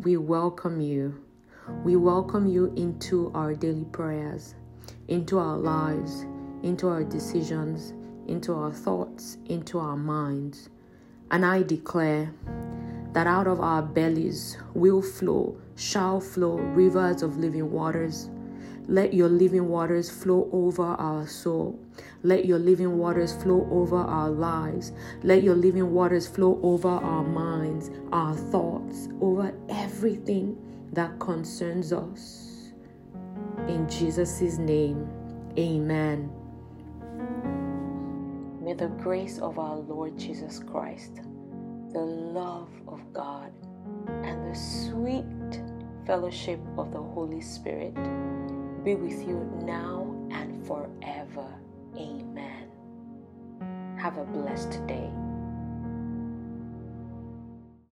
we welcome you. We welcome you into our daily prayers, into our lives, into our decisions, into our thoughts, into our minds. And I declare that out of our bellies will flow, shall flow rivers of living waters. Let your living waters flow over our soul. Let your living waters flow over our lives. Let your living waters flow over our minds, our thoughts, everything that concerns us. In Jesus' name, amen. May the grace of our Lord Jesus Christ, the love of God, and the sweet fellowship of the Holy Spirit be with you now and forever. Amen. Have a blessed day.